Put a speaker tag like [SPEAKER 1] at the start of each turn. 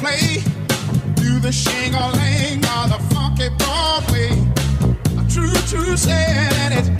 [SPEAKER 1] play do the shingle lane or the funky Broadway. A true, true saying, and it's